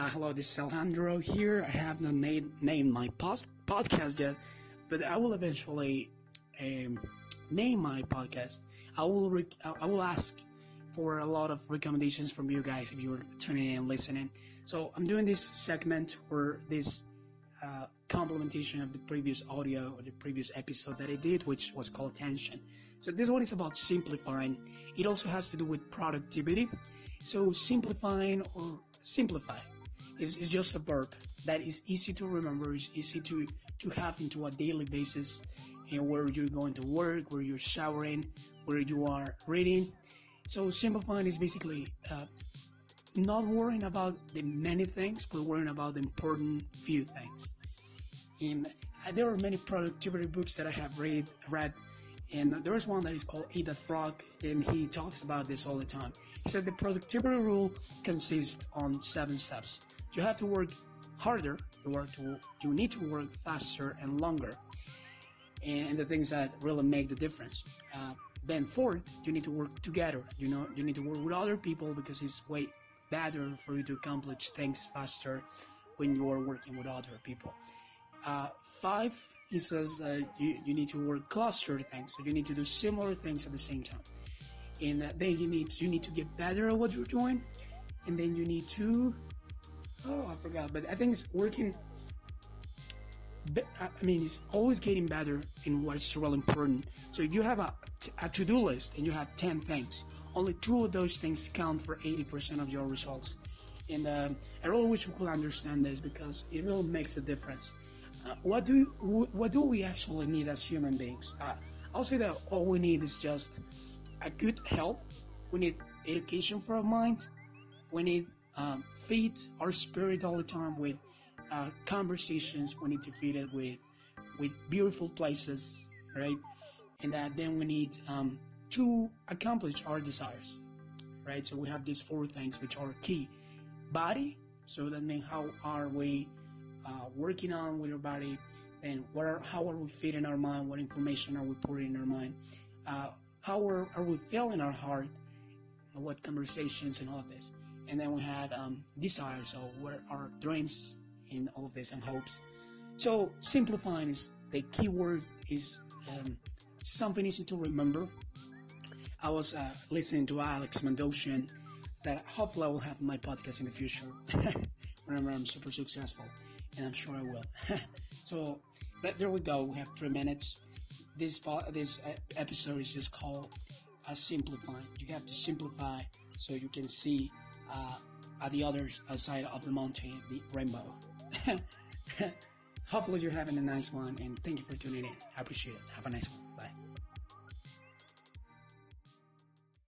Uh, hello, this is Alejandro here. I have not made, named my post, podcast yet, but I will eventually um, name my podcast. I will I will ask for a lot of recommendations from you guys if you're tuning in and listening. So I'm doing this segment or this uh, complementation of the previous audio or the previous episode that I did, which was called Tension. So this one is about simplifying. It also has to do with productivity. So simplifying or simplify is just a verb that is easy to remember, is easy to, to have into a daily basis and where you're going to work, where you're showering, where you are reading. So simplifying is basically uh, not worrying about the many things, but worrying about the important few things. And uh, there are many productivity books that I have read, read, and there is one that is called Eat That Frog, and he talks about this all the time. He said the productivity rule consists on seven steps. You have to work harder. You work to, you need to work faster and longer, and the things that really make the difference. Uh, then fourth, you need to work together. You know, you need to work with other people because it's way better for you to accomplish things faster when you are working with other people. Uh, five, he says uh, you, you need to work cluster things, so you need to do similar things at the same time. And then you need you need to get better at what you're doing, and then you need to oh I forgot, but I think it's working. I mean, it's always getting better in what's really important. So if you have a, a to-do list and you have 10 things, only two of those things count for 80% of your results. And um, I really wish we could understand this because it really makes a difference. Uh, what do what do we actually need as human beings? Uh, I'll say that all we need is just a good health. We need education for our mind. We need um, feed our spirit all the time with uh, conversations. We need to feed it with with beautiful places, right? And that then we need um, to accomplish our desires, right? So we have these four things which are key: body. So that means how are we uh, working on with our body? Then what are how are we feeding our mind? What information are we putting in our mind? Uh, how are, are we feeling our heart? What conversations and all this? And then we had um, desires. So what are our dreams in all of this and hopes? So simplifying is the key word is um, something easy to remember. I was uh, listening to Alex Mandossian that hopefully I will have my podcast in the future whenever I'm super successful, and I'm sure I will. so that, there we go. We have three minutes. This this episode is just called a simplifying. You have to simplify so you can see uh, Uh, at the other uh, side of the mountain the rainbow. Hopefully you're having a nice one, and thank you for tuning in. I appreciate it. Have a nice one. Bye.